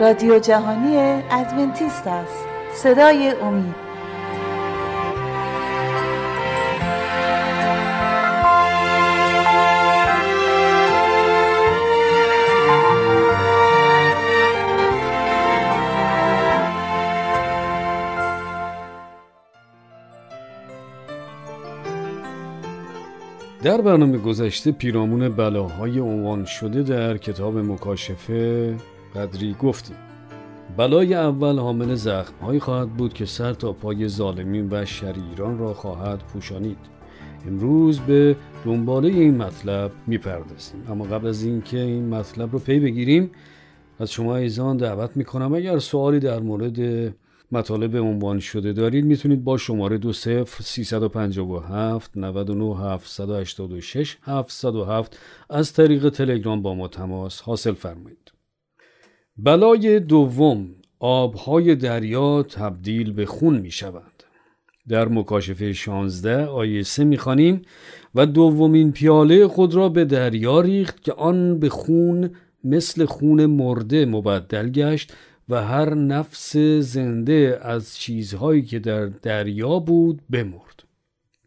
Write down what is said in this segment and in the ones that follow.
رادیو جهانی ادونتیست است. صدای امید. در برنامه گذشته پیرامون بلاهای عنوان شده در کتاب مکاشفه قدری گفتیم. بلای اول حامل زخمهایی خواهد بود که سر تا پای ظالمین و شریران را خواهد پوشانید. امروز به دنباله این مطلب می‌پردازیم. اما قبل از اینکه این مطلب رو پی بگیریم از شما ایزان دعوت می‌کنم اگر سوالی در مورد مطالب عنوان شده دارید می‌تونید با شماره دو صفر 357 99 786 707 از طریق تلگرام با ما تماس حاصل فرمایید. بلای دوم آبهای دریا تبدیل به خون می شوند. در مکاشفه 16 آیه 3 می‌خوانیم و دومین پیاله خود را به دریا ریخت که آن به خون مثل خون مرده مبدل گشت و هر نفس زنده از چیزهایی که در دریا بود بمرد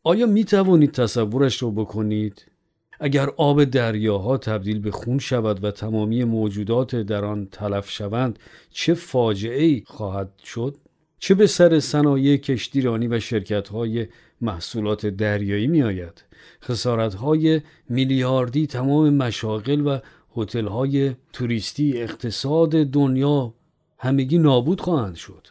آیا می توانید تصورش رو بکنید؟ اگر آب دریاها تبدیل به خون شود و تمامی موجودات در آن تلف شوند چه فاجعه ای خواهد شد؟ چه به سر صنایع کشتیرانی و شرکت های محصولات دریایی می آید؟ خسارت های میلیاردی تمام مشاغل و هتل های توریستی اقتصاد دنیا همگی نابود خواهند شد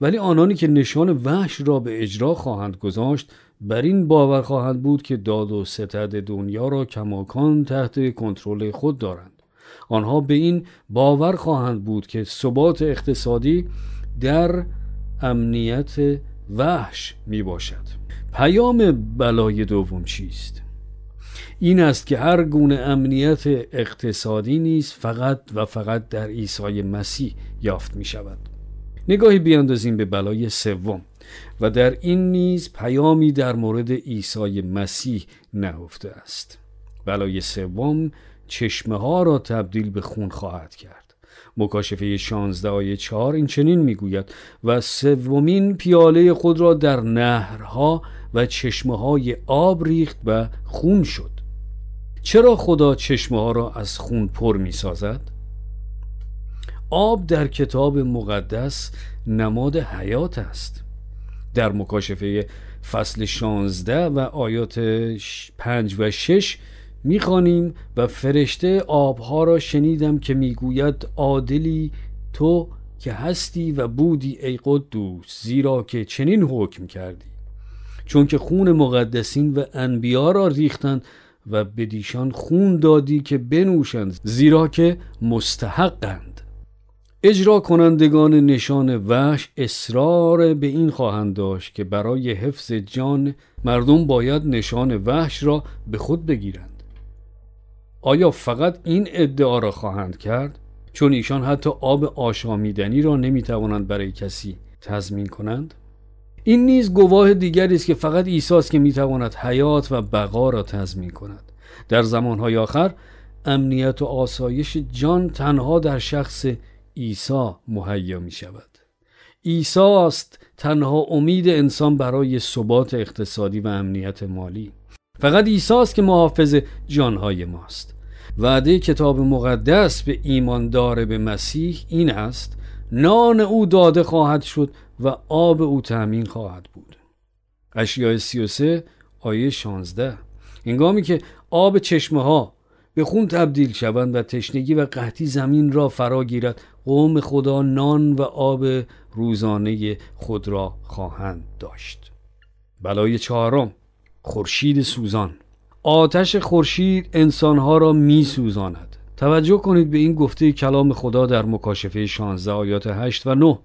ولی آنانی که نشان وحش را به اجرا خواهند گذاشت بر این باور خواهند بود که داد و ستد دنیا را کماکان تحت کنترل خود دارند آنها به این باور خواهند بود که ثبات اقتصادی در امنیت وحش می باشد پیام بلای دوم چیست؟ این است که هر گونه امنیت اقتصادی نیز فقط و فقط در عیسی مسیح یافت می شود. نگاهی بیاندازیم به بلای سوم و در این نیز پیامی در مورد عیسی مسیح نهفته است. بلای سوم چشمه ها را تبدیل به خون خواهد کرد. مکاشفه 16 آیه 4 این چنین می‌گوید و سومین پیاله خود را در نهرها و چشمه های آب ریخت و خون شد. چرا خدا چشمه ها را از خون پر می سازد؟ آب در کتاب مقدس نماد حیات است. در مکاشفه فصل 16 و آیات 5 و 6 می‌خوانیم و فرشته آبها را شنیدم که می‌گوید عادلی تو که هستی و بودی ای قدوس زیرا که چنین حکم کردی. چون که خون مقدسین و انبیا را ریختند و بدیشان خون دادی که بنوشند زیرا که مستحقند. اجرا کنندگان نشان وحش اصرار به این خواهند داشت که برای حفظ جان مردم باید نشان وحش را به خود بگیرند. آیا فقط این ادعا را خواهند کرد؟ چون ایشان حتی آب آشامیدنی را نمی‌توانند برای کسی تضمین کنند؟ این نیز گواه دیگری است که فقط عیسی است که می‌تواند حیات و بقا را تضمین کند. در زمانهای آخر امنیت و آسایش جان تنها در شخص عیسی مهیا می شود عیسی است تنها امید انسان برای ثبات اقتصادی و امنیت مالی. فقط عیسی است که محافظ جانهای ماست. وعده کتاب مقدس به ایماندار به مسیح این است نان او داده خواهد شد و آب او تأمین خواهد بود. اشیاء 33 آیه 16 هنگامی که آب چشمه ها به خون تبدیل شوند و تشنگی و قحطی زمین را فرا گیرد قوم خدا نان و آب روزانه خود را خواهند داشت. بلای چهارم خورشید سوزان. آتش خورشید انسانها را می سوزاند توجه کنید به این گفته کلام خدا در مکاشفه 16 آیات 8 و 9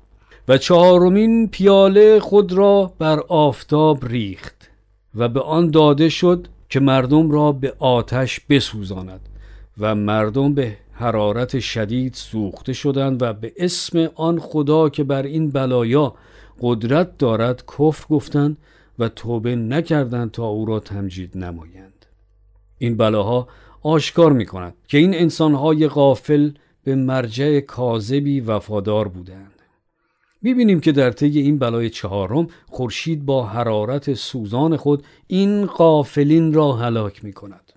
و چهارمین پیاله خود را بر آفتاب ریخت و به آن داده شد که مردم را به آتش بسوزاند و مردم به حرارت شدید سوخته شدند و به اسم آن خدا که بر این بلایا قدرت دارد کفر گفتند و توبه نکردند تا او را تمجید نمایند این بلاها آشکار می کند که این انسانهای غافل به مرجع کاذبی وفادار بودند می‌بینیم که در طی این بلای چهارم خورشید با حرارت سوزان خود این قافلین را هلاک می کند.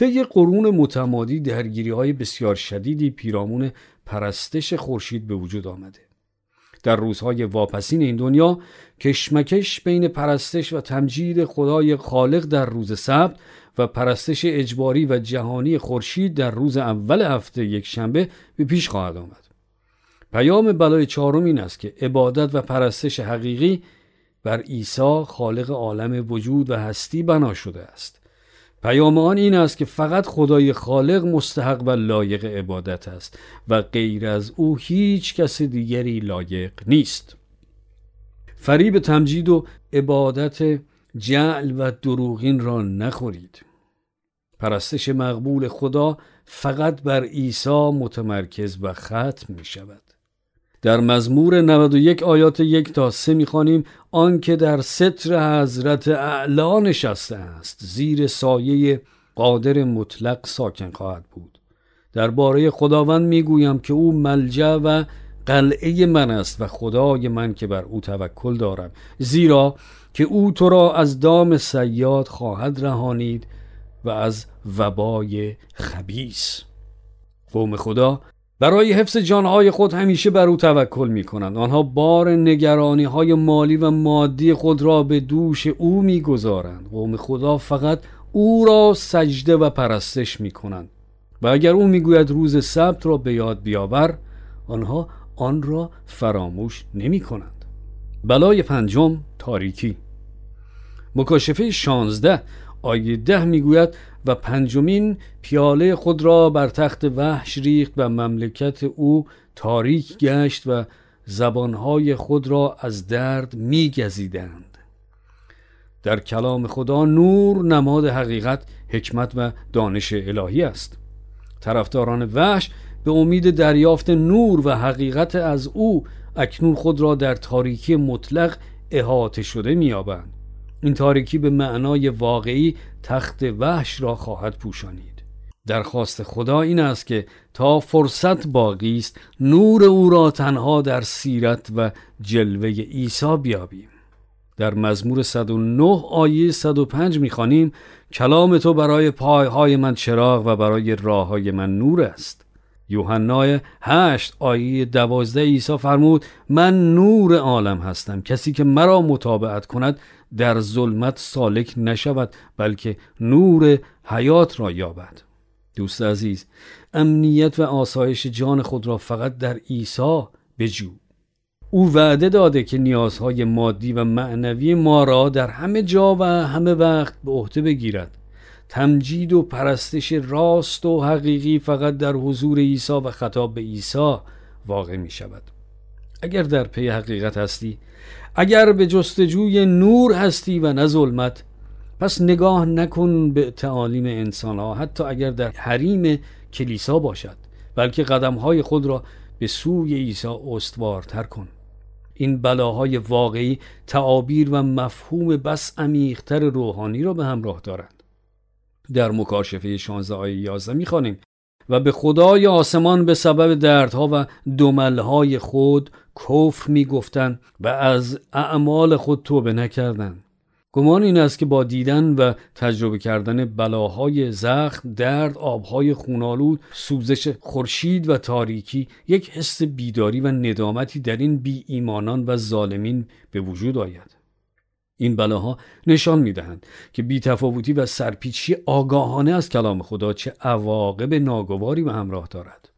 طی قرون متمادی درگیری های بسیار شدیدی پیرامون پرستش خورشید به وجود آمده. در روزهای واپسین این دنیا کشمکش بین پرستش و تمجید خدای خالق در روز سبت و پرستش اجباری و جهانی خورشید در روز اول هفته یک شنبه به پیش خواهد آمد. پیام بلای چهارم این است که عبادت و پرستش حقیقی بر عیسی خالق عالم وجود و هستی بنا شده است پیام آن این است که فقط خدای خالق مستحق و لایق عبادت است و غیر از او هیچ کس دیگری لایق نیست. فریب تمجید و عبادت جعل و دروغین را نخورید. پرستش مقبول خدا فقط بر عیسی متمرکز و ختم می شود در مزمور 91 آیات یک تا سه می‌خوانیم آنکه در ستر حضرت اعلا نشسته است زیر سایه قادر مطلق ساکن خواهد بود. درباره خداوند می‌گویم که او ملجا و قلعه من است و خدای من که بر او توکل دارم. زیرا که او تو را از دام سیاد خواهد رهانید و از وبای خبیس قوم خدا برای حفظ جانهای خود همیشه بر او توکل می کنند آنها بار نگرانی های مالی و مادی خود را به دوش او می گذارند قوم خدا فقط او را سجده و پرستش می کنند و اگر او می‌گوید روز سبت را به یاد بیاور آنها آن را فراموش نمی کنند بلای پنجم تاریکی. مکاشفه شانزده آیه ده می‌گوید و پنجمین پیاله خود را بر تخت وحش ریخت و مملکت او تاریک گشت و زبانهای خود را از درد میگزیدند. در کلام خدا نور نماد حقیقت حکمت و دانش الهی است. طرفداران وحش به امید دریافت نور و حقیقت از او اکنون خود را در تاریکی مطلق احاطه شده میابند این تاریکی به معنای واقعی تخت وحش را خواهد پوشانید. درخواست خدا این است که تا فرصت باقی است نور او را تنها در سیرت و جلوه عیسی بیابیم. در مزمور 109 آیه 105 می‌خوانیم کلام تو برای پایهای من چراغ و برای راه های من نور است. یوحنا 8 آیه 12 عیسی فرمود من نور عالم هستم. کسی که مرا مطابقت کند در ظلمت سالک نشود بلکه نور حیات را یابد. دوست عزیز امنیت و آسایش جان خود را فقط در عیسی بجو. او وعده داده که نیازهای مادی و معنوی ما را در همه جا و همه وقت به عهده بگیرد. تمجید و پرستش راست و حقیقی فقط در حضور عیسی و خطاب به عیسی واقع می شود اگر در پی حقیقت هستی اگر به جستجوی نور هستی و نه ظلمت پس نگاه نکن به تعالیم انسان ها حتی اگر در حریم کلیسا باشد بلکه قدم های خود را به سوی عیسی استوارتر کن. این بلاهای واقعی تعابیر و مفهوم بس عمیقتر روحانی را به همراه دارند. در مکاشفه 16 آیه 11 می‌خوانیم. و به خدای آسمان به سبب دردها و دملهای خود کفر می‌گفتند و از اعمال خود توبه نکردند گمان این است که با دیدن و تجربه کردن بلاهای زخم، درد، آبهای خونالود، سوزش خورشید و تاریکی یک حس بیداری و ندامتی در این بی ایمانان و ظالمین به وجود آید. این بلاها نشان می‌دهند که بیتفاوتی و سرپیچی آگاهانه از کلام خدا چه عواقب ناگواری به همراه دارد.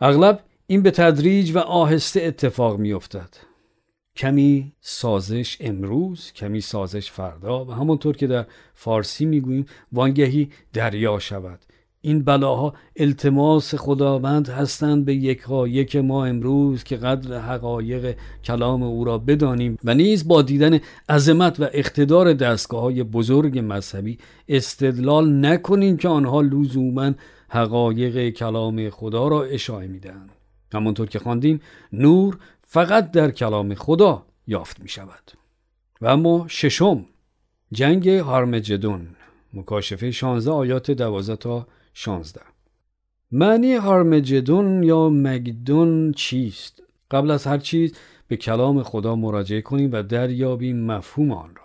اغلب این به تدریج و آهسته اتفاق میافتد. کمی سازش امروز کمی سازش فردا و همانطور که در فارسی می‌گوییم وانگهی دریا شود این بلاها التماس خداوند هستند به یک ها یک ما امروز که قدر حقایق کلام او را بدانیم و نیز با دیدن عظمت و اقتدار دستگاه های بزرگ مذهبی استدلال نکنیم که آنها لزوما حقایق کلام خدا را اشاره می‌دهند همانطور که خواندیم نور فقط در کلام خدا یافت می شود و اما ششم جنگ هارمجدون مکاشفه 16 آیات 12 تا 16 معنی هارمجدون یا مگدون چیست؟ قبل از هر چیز به کلام خدا مراجعه کنیم و دریابیم مفهوم آن را.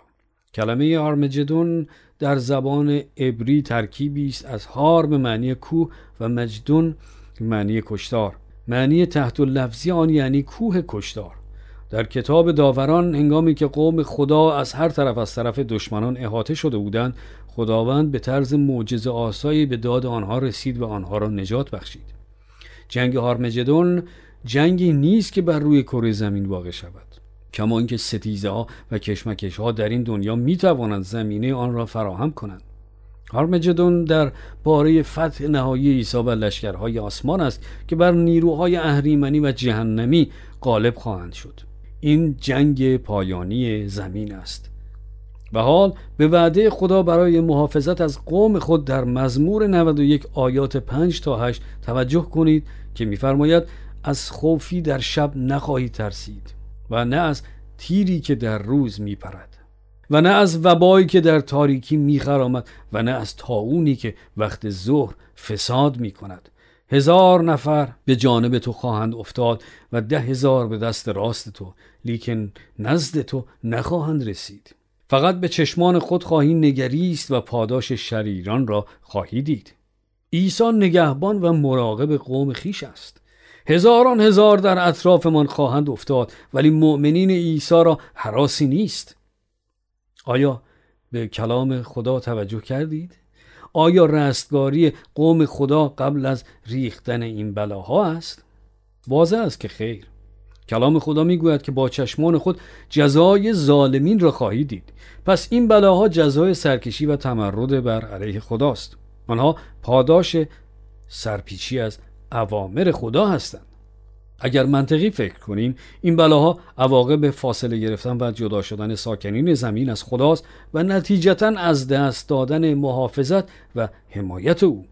کلمه هارمجدون در زبان عبری ترکیبی است از هار به معنی کوه و مجدون معنی کشتار. معنی تحت لفظی آن یعنی کوه کشتار. در کتاب داوران هنگامی که قوم خدا از هر طرف از طرف دشمنان احاطه شده بودند خداوند به طرز معجزه آسایی به داد آنها رسید و آنها را نجات بخشید. جنگ هارمجدون جنگی نیست که بر روی کره زمین واقع شود. کما اینکه ستیزه ها و کشمکش ها در این دنیا می توانند زمینه آن را فراهم کنند. هارمجدون در باره فتح نهایی عیسی و لشکرهای آسمان است که بر نیروهای اهریمنی و جهنمی غالب خواهند شد. این جنگ پایانی زمین است. و حال به وعده خدا برای محافظت از قوم خود در مزمور 91 آیات 5 تا 8 توجه کنید که میفرماید از خوفی در شب نخواهید ترسید و نه از تیری که در روز میپرد. و نه از وبایی که در تاریکی میخرامد و نه از تاونی که وقت ظهر فساد می‌کند. هزار نفر به جانب تو خواهند افتاد و ده هزار به دست راست تو لیکن نزد تو نخواهند رسید. فقط به چشمان خود خواهی نگریست و پاداش شریران را خواهی دید. عیسی نگهبان و مراقب قوم خیش است. هزاران هزار در اطرافمان خواهند افتاد ولی مؤمنین عیسی را حراسی نیست. آیا به کلام خدا توجه کردید؟ آیا رستگاری قوم خدا قبل از ریختن این بلاها است؟ واضح است که خیر کلام خدا می‌گوید که با چشمان خود جزای ظالمین را خواهید دید پس این بلاها جزای سرکشی و تمرد بر علیه خداست آنها پاداش سرپیچی از اوامر خدا هستند اگر منطقی فکر کنیم این بلاها عواقب فاصله گرفتن و جدا شدن ساکنین زمین از خداست و نتیجتا از دست دادن محافظت و حمایت او.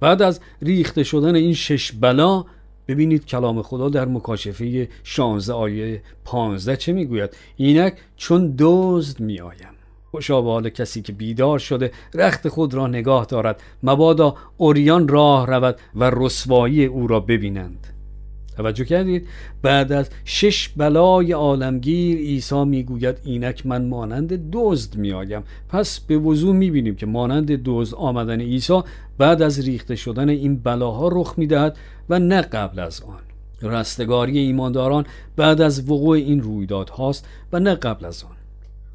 بعد از ریخته شدن این شش بلا ببینید کلام خدا در مکاشفه 16 آیه 15 چه می‌گوید؟ اینک چون دزد میآیم. خوشا به حال کسی که بیدار شده رخت خود را نگاه دارد. مبادا اوریان راه رود و رسوایی او را ببینند. توجه کردید؟ بعد از شش بلای عالمگیر عیسی می‌گوید اینک من مانند دزد میآیم. پس به وضوح می‌بینیم که مانند دزد آمدن عیسی بعد از ریخته شدن این بلاها رخ می‌دهد و نه قبل از آن. رستگاری ایمانداران بعد از وقوع این رویداد هاست و نه قبل از آن.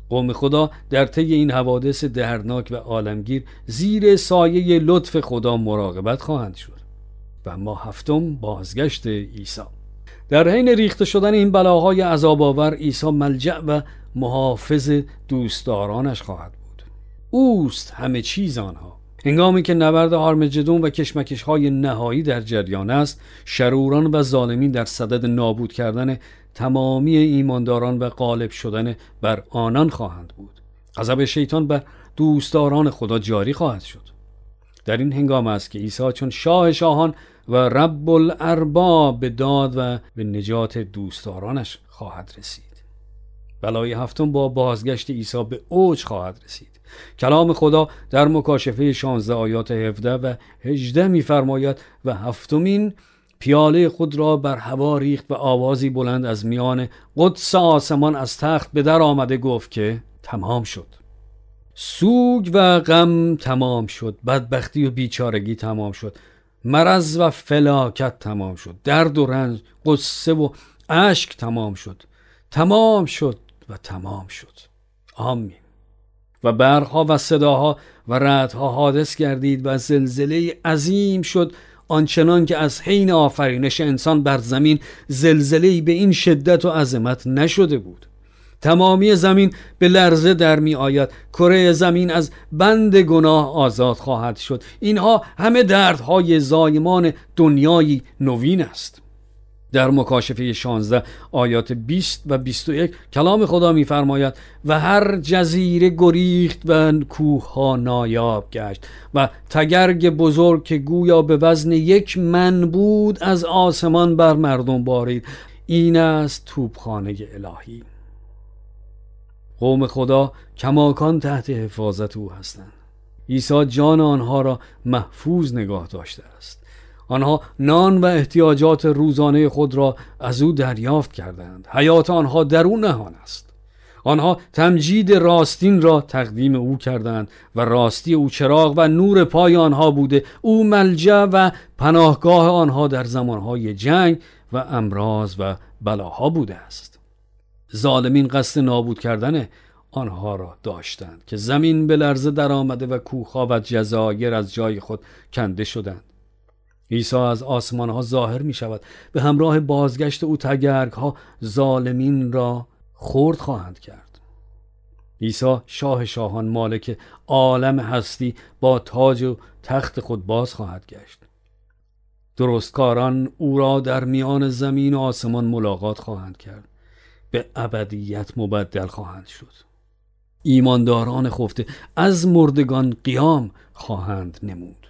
قوم خدا در طی این حوادث دردناک و عالمگیر زیر سایه لطف خدا مراقبت خواهند شد. و اما هفتم بازگشت عیسی. در حین ریخته شدن این بلاهای عذاب آور عیسی ملجع و محافظ دوستدارانش خواهد بود. اوست همه چیز آنها. هنگامی که نبرد هارمجدون و کشمکش های نهایی در جریان است شروران و ظالمین در صدد نابود کردن تمامی ایمانداران و غالب شدن بر آنان خواهند بود. غضب شیطان بر دوستداران خدا جاری خواهد شد. در این هنگام است که عیسی چون شاه شاهان و رب الارباب به داد و به نجات دوستدارانش خواهد رسید. بلای هفتم با بازگشت عیسی به اوج خواهد رسید. کلام خدا در مکاشفه 16 آیات 17 و 18 میفرماید و هفتمین پیاله خود را بر هوا ریخت و آوازی بلند از میان قدس آسمان از تخت به در آمده گفت که تمام شد. سوگ و غم تمام شد. بدبختی و بیچارگی تمام شد. مرض و فلاکت تمام شد. درد و رنج قصه و اشک تمام شد. تمام شد و تمام شد. آمین. و برقها و صداها و ردها حادث گردید و زلزله عظیم شد. آنچنان که از حین آفرینش انسان بر زمین زلزله به این شدت و عظمت نشده بود. تمامی زمین به لرزه در می آید. کره زمین از بند گناه آزاد خواهد شد. اینها همه دردهای زایمان دنیایی نوین است. در مکاشفه 16 آیات 20 و 21 کلام خدا میفرماید و هر جزیره گریخت و کوه ها نایاب گشت و تگرگ بزرگ که گویا به وزن یک من بود از آسمان بر مردم بارید. این است توبخانه الهی. قوم خدا کماکان تحت حفاظت او هستند. عیسی جان آنها را محفوظ نگاه داشته است. آنها نان و احتیاجات روزانه خود را از او دریافت کردند. حیات آنها در او نهان است. آنها تمجید راستین را تقدیم او کردند و راستی او چراغ و نور پای آنها بوده. او ملجا و پناهگاه آنها در زمانهای جنگ و امراض و بلاها بوده است. ظالمین قصد نابود کردن آنها را داشتند که زمین به لرزه در آمده و کوخها و جزایر از جای خود کنده شدند. عیسی از آسمان ها ظاهر می شود به همراه بازگشت او تگرگ ها ظالمین را خورد خواهند کرد. عیسی شاه شاهان مالک عالم هستی با تاج و تخت خود باز خواهد گشت. درستکاران او را در میان زمین و آسمان ملاقات خواهند کرد. به ابدیت مبدل خواهند شد. ایمانداران خفته از مردگان قیام خواهند نمود.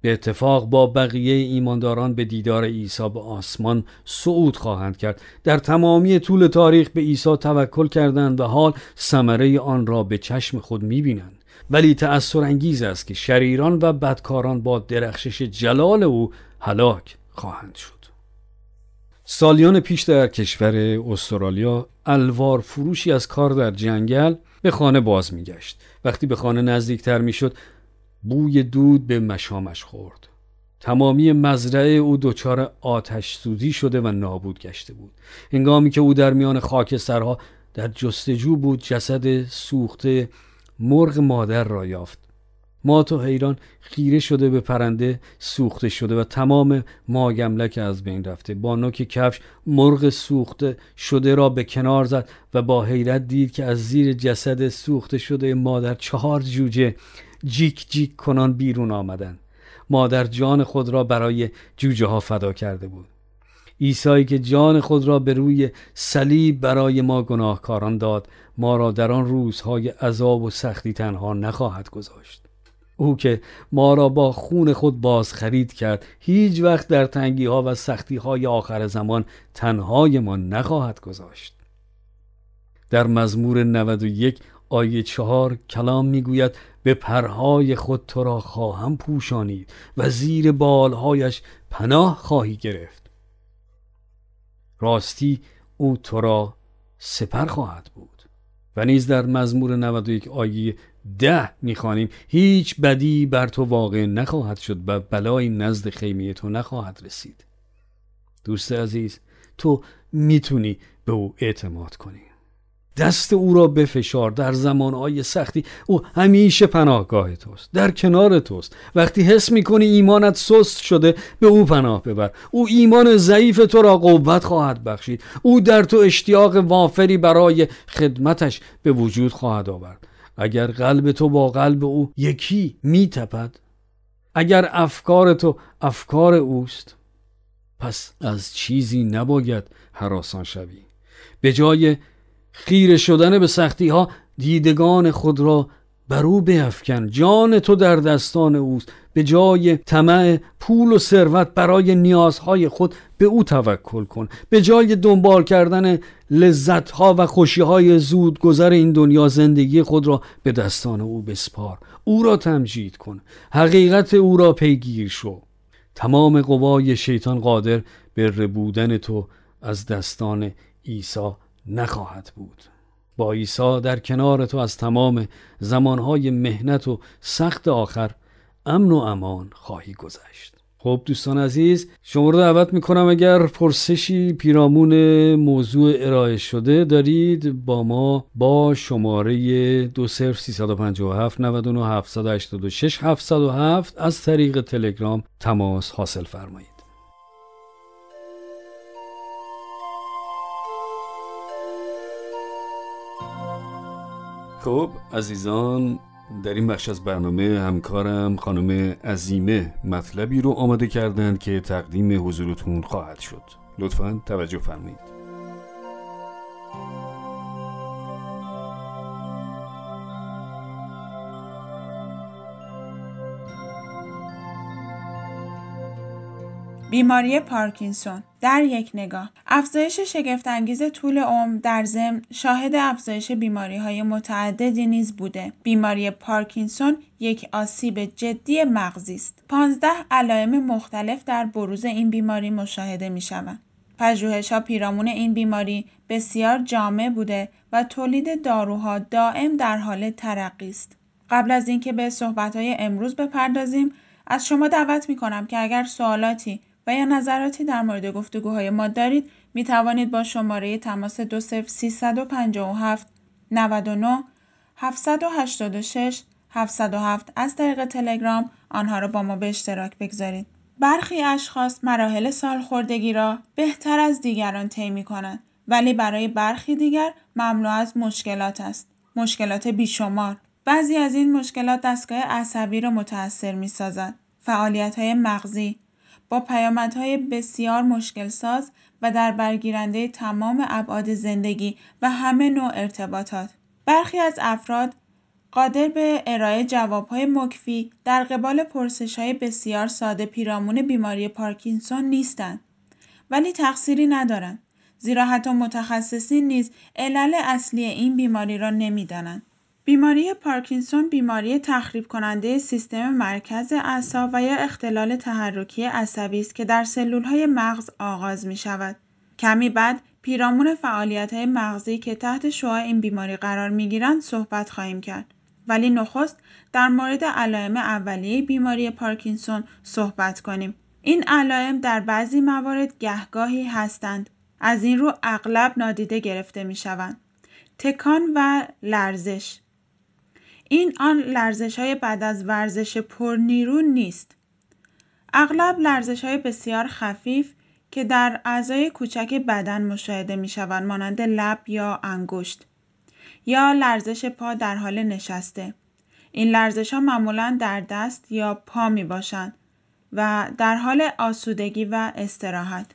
به اتفاق با بقیه ایمانداران به دیدار عیسی به آسمان صعود خواهند کرد. در تمامی طول تاریخ به عیسی توکل کردند و حال ثمره آن را به چشم خود می‌بینند. ولی تأثیر انگیز است که شریران و بدکاران با درخشش جلال او هلاک خواهند شد. سالیان پیش در کشور استرالیا الوار فروشی از کار در جنگل به خانه باز میگشت. وقتی به خانه نزدیکتر می‌شد بوی دود به مشامش خورد. تمامی مزرعه او دچار آتش سوزی شده و نابود گشته بود. هنگامی که او در میان خاکسترها در جستجو بود جسد سوخته مرغ مادر را یافت. مات و حیران خیره شده به پرنده سوخته شده و تمام ماگملک از بین رفته. با نوک کفش مرغ سوخته شده را به کنار زد و با حیرت دید که از زیر جسد سوخته شده مادر چهار جوجه جیک جیک کنان بیرون آمدند مادر جان خود را برای جوجه ها فدا کرده بود. عیسی که جان خود را به روی صلیب برای ما گناهکاران داد ما را در آن روزهای عذاب و سختی تنها نخواهد گذاشت. او که ما را با خون خود باز خرید کرد هیچ وقت در تنگی ها و سختی های آخر زمان تنهای ما نخواهد گذاشت. در مزمور 91 آیه چهار کلام می‌گوید به پرهای خود تو را خواهم پوشانید و زیر بالهایش پناه خواهی گرفت. راستی او تو را سپر خواهد بود. و نیز در مزمور 91 آیه ده می‌خوانیم. هیچ بدی بر تو واقع نخواهد شد و بلایی نزد خیمه تو نخواهد رسید. دوست عزیز تو می‌تونی به او اعتماد کنی. دست او را بفشار در زمانهای سختی. او همیشه پناهگاه توست در کنار توست. وقتی حس می‌کنی ایمانت سست شده به او پناه ببر. او ایمان ضعیف تو را قوت خواهد بخشید. او در تو اشتیاق وافری برای خدمتش به وجود خواهد آورد. اگر قلب تو با قلب او یکی میتپد اگر افکار تو افکار اوست پس از چیزی نباید حراسان شوی. به جای خیره شدن به سختی ها دیدگان خود را بر او بیفکن. جان تو در دستان اوست. به جای طمع پول و ثروت برای نیازهای خود به او توکل کن. به جای دنبال کردن لذتها و خوشیهای زود گذر این دنیا زندگی خود را به دستان او بسپار. او را تمجید کن. حقیقت او را پیگیر شو. تمام قوای شیطان قادر به ربودن تو از دستان عیسی نخواهد بود. با عیسی در کنار تو از تمام زمانهای مهنت و سخت آخر امن و امان خواهی گذشت. خب دوستان عزیز شما رو دعوت می‌کنم اگر پرسشی پیرامون موضوع ارائه شده دارید با ما با شماره دو صرف 357 99 786 707 از طریق تلگرام تماس حاصل فرمایید. خب عزیزان در این بخش از برنامه همکارم خانم عزیمه مطلبی رو آماده کردند که تقدیم حضورتون خواهد شد. لطفا توجه فرمایید. بیماری پارکینسون. در یک نگاه. افزایش شگفتانگیز طول عمر در ضمن شاهد افزایش بیماری های متعددی نیز بوده. بیماری پارکینسون یک آسیب جدی مغزی است. 15 علائم مختلف در بروز این بیماری مشاهده می شوند پژوهش ها پیرامون این بیماری بسیار جامع بوده و تولید داروها دائم در حال ترقی است. قبل از اینکه به صحبت های امروز بپردازیم از شما دعوت می کنم که اگر سوالاتی و یا نظراتی در مورد گفتگوهای ما دارید می توانید با شماره تماس 20357 99 786 707 از طریق تلگرام آنها را با ما به اشتراک بگذارید. برخی اشخاص مراحل سالخوردگی را بهتر از دیگران طی می کنند ولی برای برخی دیگر مملو از مشکلات است. مشکلات بیشمار. بعضی از این مشکلات دستگاه عصبی را متأثر می سازد. فعالیت های مغزی، با پیامدهای بسیار مشکل ساز و در برگیرنده تمام ابعاد زندگی و همه نوع ارتباطات. برخی از افراد قادر به ارائه جوابهای مکفی در قبال های بسیار ساده پیرامون بیماری پارکینسون نیستند ولی تقصیری ندارند زیرا حتی متخصصین نیز علل اصلی این بیماری را نمی‌دانند بیماری پارکینسون بیماری تخریب کننده سیستم مرکز اعصاب و یا اختلال تحرکی عصبی است که در های مغز آغاز می شود. کمی بعد پیرامون فعالیت های مغزی که تحت شعاع این بیماری قرار می گیرند صحبت خواهیم کرد. ولی نخست در مورد علائم اولیه بیماری پارکینسون صحبت کنیم. این علائم در بعضی موارد گهگاهی هستند. از این رو اغلب نادیده گرفته می شوند. تکان و لرزش این آن لرزش های بعد از ورزش پرنیرو نیست. اغلب لرزش های بسیار خفیف که در اعضای کوچک بدن مشاهده می شوند مانند لب یا انگشت یا لرزش پا در حال نشسته. این لرزش ها معمولا در دست یا پا می باشند و در حال آسودگی و استراحت.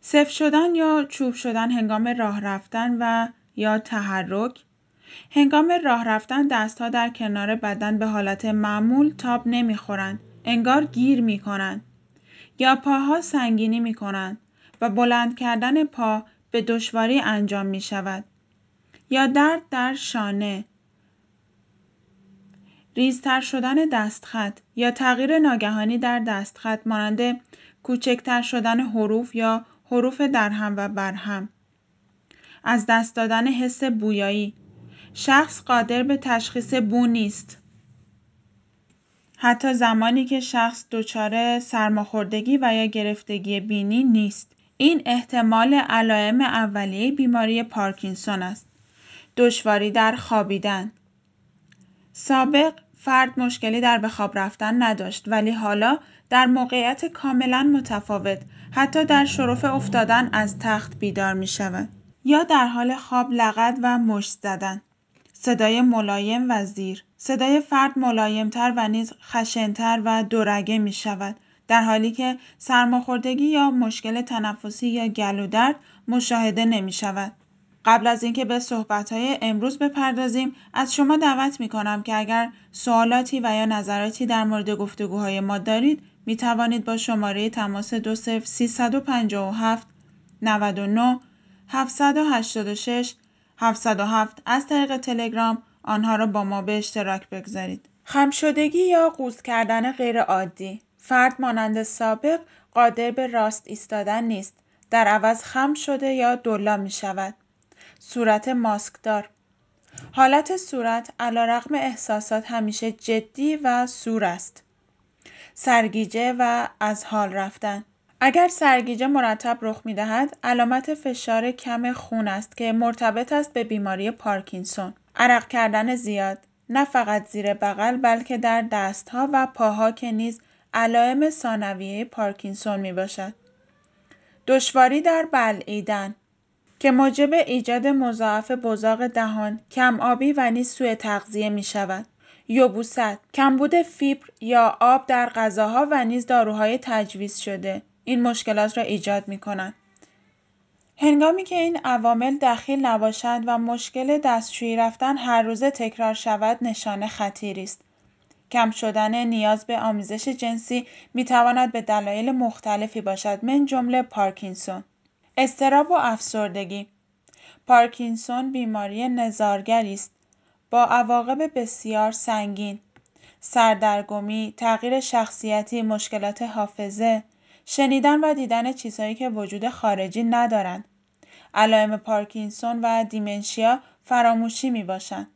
صف شدن یا چوب شدن هنگام راه رفتن و یا تحرک هنگام راه رفتن دستها در کنار بدن به حالت معمول تاب نمی‌خورند. انگار گیر می کنند یا پاها سنگینی می کنند و بلند کردن پا به دشواری انجام می شود یا درد در شانه. ریزتر شدن دستخط یا تغییر ناگهانی در دستخط مانند کوچکتر شدن حروف یا حروف درهم و برهم. از دست دادن حس بویایی. شخص قادر به تشخیص بو نیست. حتی زمانی که شخص دچار سرماخوردگی و یا گرفتگی بینی نیست. این احتمال علائم اولیه بیماری پارکینسون است. دشواری در خوابیدن سابق فرد مشکلی در به خواب رفتن نداشت ولی حالا در موقعیت کاملا متفاوت حتی در شرف افتادن از تخت بیدار می شود یا در حال خواب لغت و مشت زدن صدای ملایم و زیر صدای فرد ملایمتر و نیز خشنتر و دورگه می شود در حالی که سرماخوردگی یا مشکل تنفسی یا گلودرد مشاهده نمی شود. قبل از اینکه به صحبتهای امروز بپردازیم از شما دعوت می کنم که اگر سوالاتی و یا نظراتی در مورد گفتگوهای ما دارید می توانید با شماره تماس 20357 99 786 707 از طریق تلگرام آنها را با ما به اشتراک بگذارید. خمشدگی یا قوز کردن غیر عادی. فرد مانند سابق قادر به راست ایستادن نیست. در عوض خم شده یا دلا می شود. صورت ماسکدار. حالت صورت علا رقم احساسات همیشه جدی و سور است. سرگیجه و از حال رفتن. اگر سرگیجه مرتب رخ دهد علامت فشار کم خون است که مرتبط است به بیماری پارکینسون عرق کردن زیاد نه فقط زیر بغل بلکه در دستها و پاها که نیز علائم ثانویه پارکینسون می باشد. دشواری در بلعیدن که موجب ایجاد مضاعف بزاق دهان، کم آبی و نیز سوء تغذیه می شود. یبوست، کمبود فیبر یا آب در غذاها و نیز داروهای تجویز شده. این مشکلات را ایجاد می کنند. هنگامی که این عوامل دخیل نباشند و مشکل دستشویی رفتن هر روزه تکرار شود نشانه خطیری است. کم شدن نیاز به آمیزش جنسی می تواند به دلایل مختلفی باشد من جمله پارکینسون استراب و افسردگی پارکینسون بیماری نزارگری است با عواقب بسیار سنگین سردرگمی، تغییر شخصیتی، مشکلات حافظه، شنیدن و دیدن چیزهایی که وجود خارجی ندارند. علائم پارکینسون و دیمنشیا فراموشی می باشند.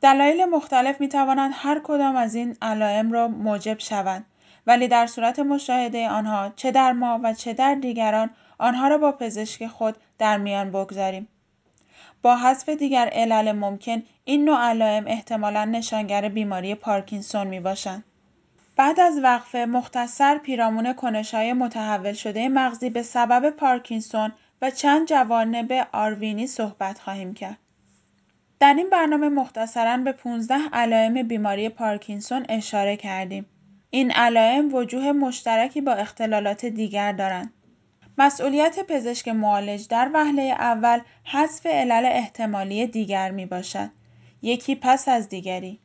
دلایل مختلف می توانند هر کدام از این علائم را موجب شوند ولی در صورت مشاهده آنها چه در ما و چه در دیگران آنها را با پزشک خود در میان بگذاریم. با حذف دیگر علل ممکن این نوع علائم احتمالا نشانگر بیماری پارکینسون می باشند. بعد از وقفه مختصر پیرامون کنشهای متحول شده مغزی به سبب پارکینسون و چند جوانب آروینی صحبت خواهیم کرد. در این برنامه مختصرا به 15 علائم بیماری پارکینسون اشاره کردیم. این علائم وجوه مشترکی با اختلالات دیگر دارند. مسئولیت پزشک معالج در وهله اول حذف علل احتمالی دیگر می باشد. یکی پس از دیگری.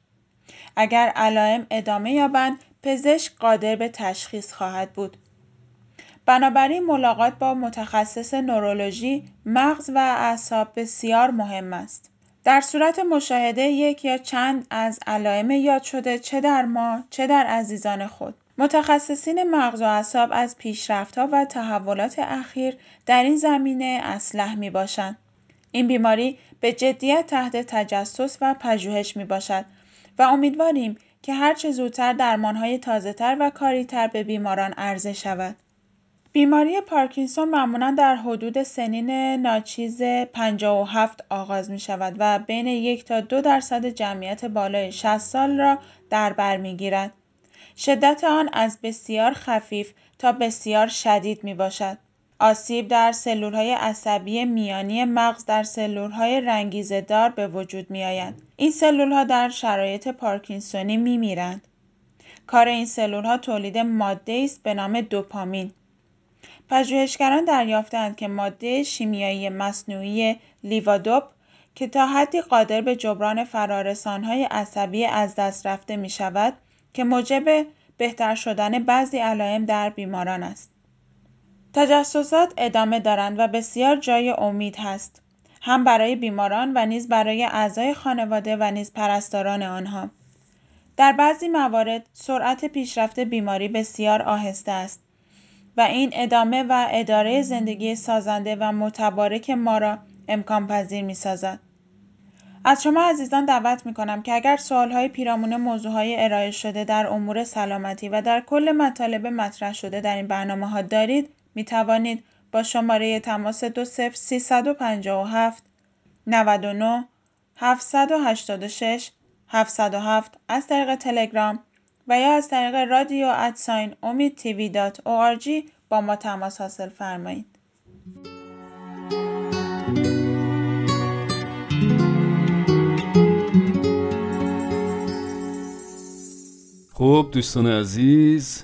اگر علائم ادامه یابند پزشک قادر به تشخیص خواهد بود. بنابراین ملاقات با متخصص نورولوژی، مغز و اعصاب بسیار مهم است. در صورت مشاهده یک یا چند از علائم یاد شده چه در ما چه در عزیزان خود متخصصین مغز و اعصاب از پیشرفتها و تحولات اخیر در این زمینه اسلح می باشند. این بیماری به جدیت تحت تجسس و پژوهش می باشد و امیدواریم که هرچه زودتر درمانهای تازهتر و کاریتر به بیماران عرضه شود. بیماری پارکینسون معمولا در حدود سنین ناچیز 57 آغاز می شود و بین یک تا دو درصد جمعیت بالای 60 سال را در بر می گیرد. شدت آن از بسیار خفیف تا بسیار شدید می باشد. آسیب در سلولهای عصبی میانی مغز در سلولهای رنگیزه دار به وجود می آید. این سلولها در شرایط پارکینسونی می میرند. کار این سلولها تولید ماده است به نام دوپامین. پژوهشگران دریافتند که ماده شیمیایی مصنوعی لیوادوپ که تا حدی قادر به جبران فرارسانهای عصبی از دست رفته می شود که موجب بهتر شدن بعضی علائم در بیماران است. تجسسات ادامه دارند و بسیار جای امید هست هم برای بیماران و نیز برای اعضای خانواده و نیز پرستاران آنها در بعضی موارد سرعت پیشرفت بیماری بسیار آهسته است و این ادامه و اداره زندگی سازنده و متبارک ما را امکان پذیر می سازد. از شما عزیزان دعوت می کنم که اگر سوال های پیرامون موضوع های ارائه شده در امور سلامتی و در کل مطالب مطرح شده در این برنامه ها دارید می توانید با شماره تماس 20357 99 786 707 از طریق تلگرام و یا از طریق رادیو ادساین امید تیوی دات با ما تماس حاصل فرمایید. خب دوستان عزیز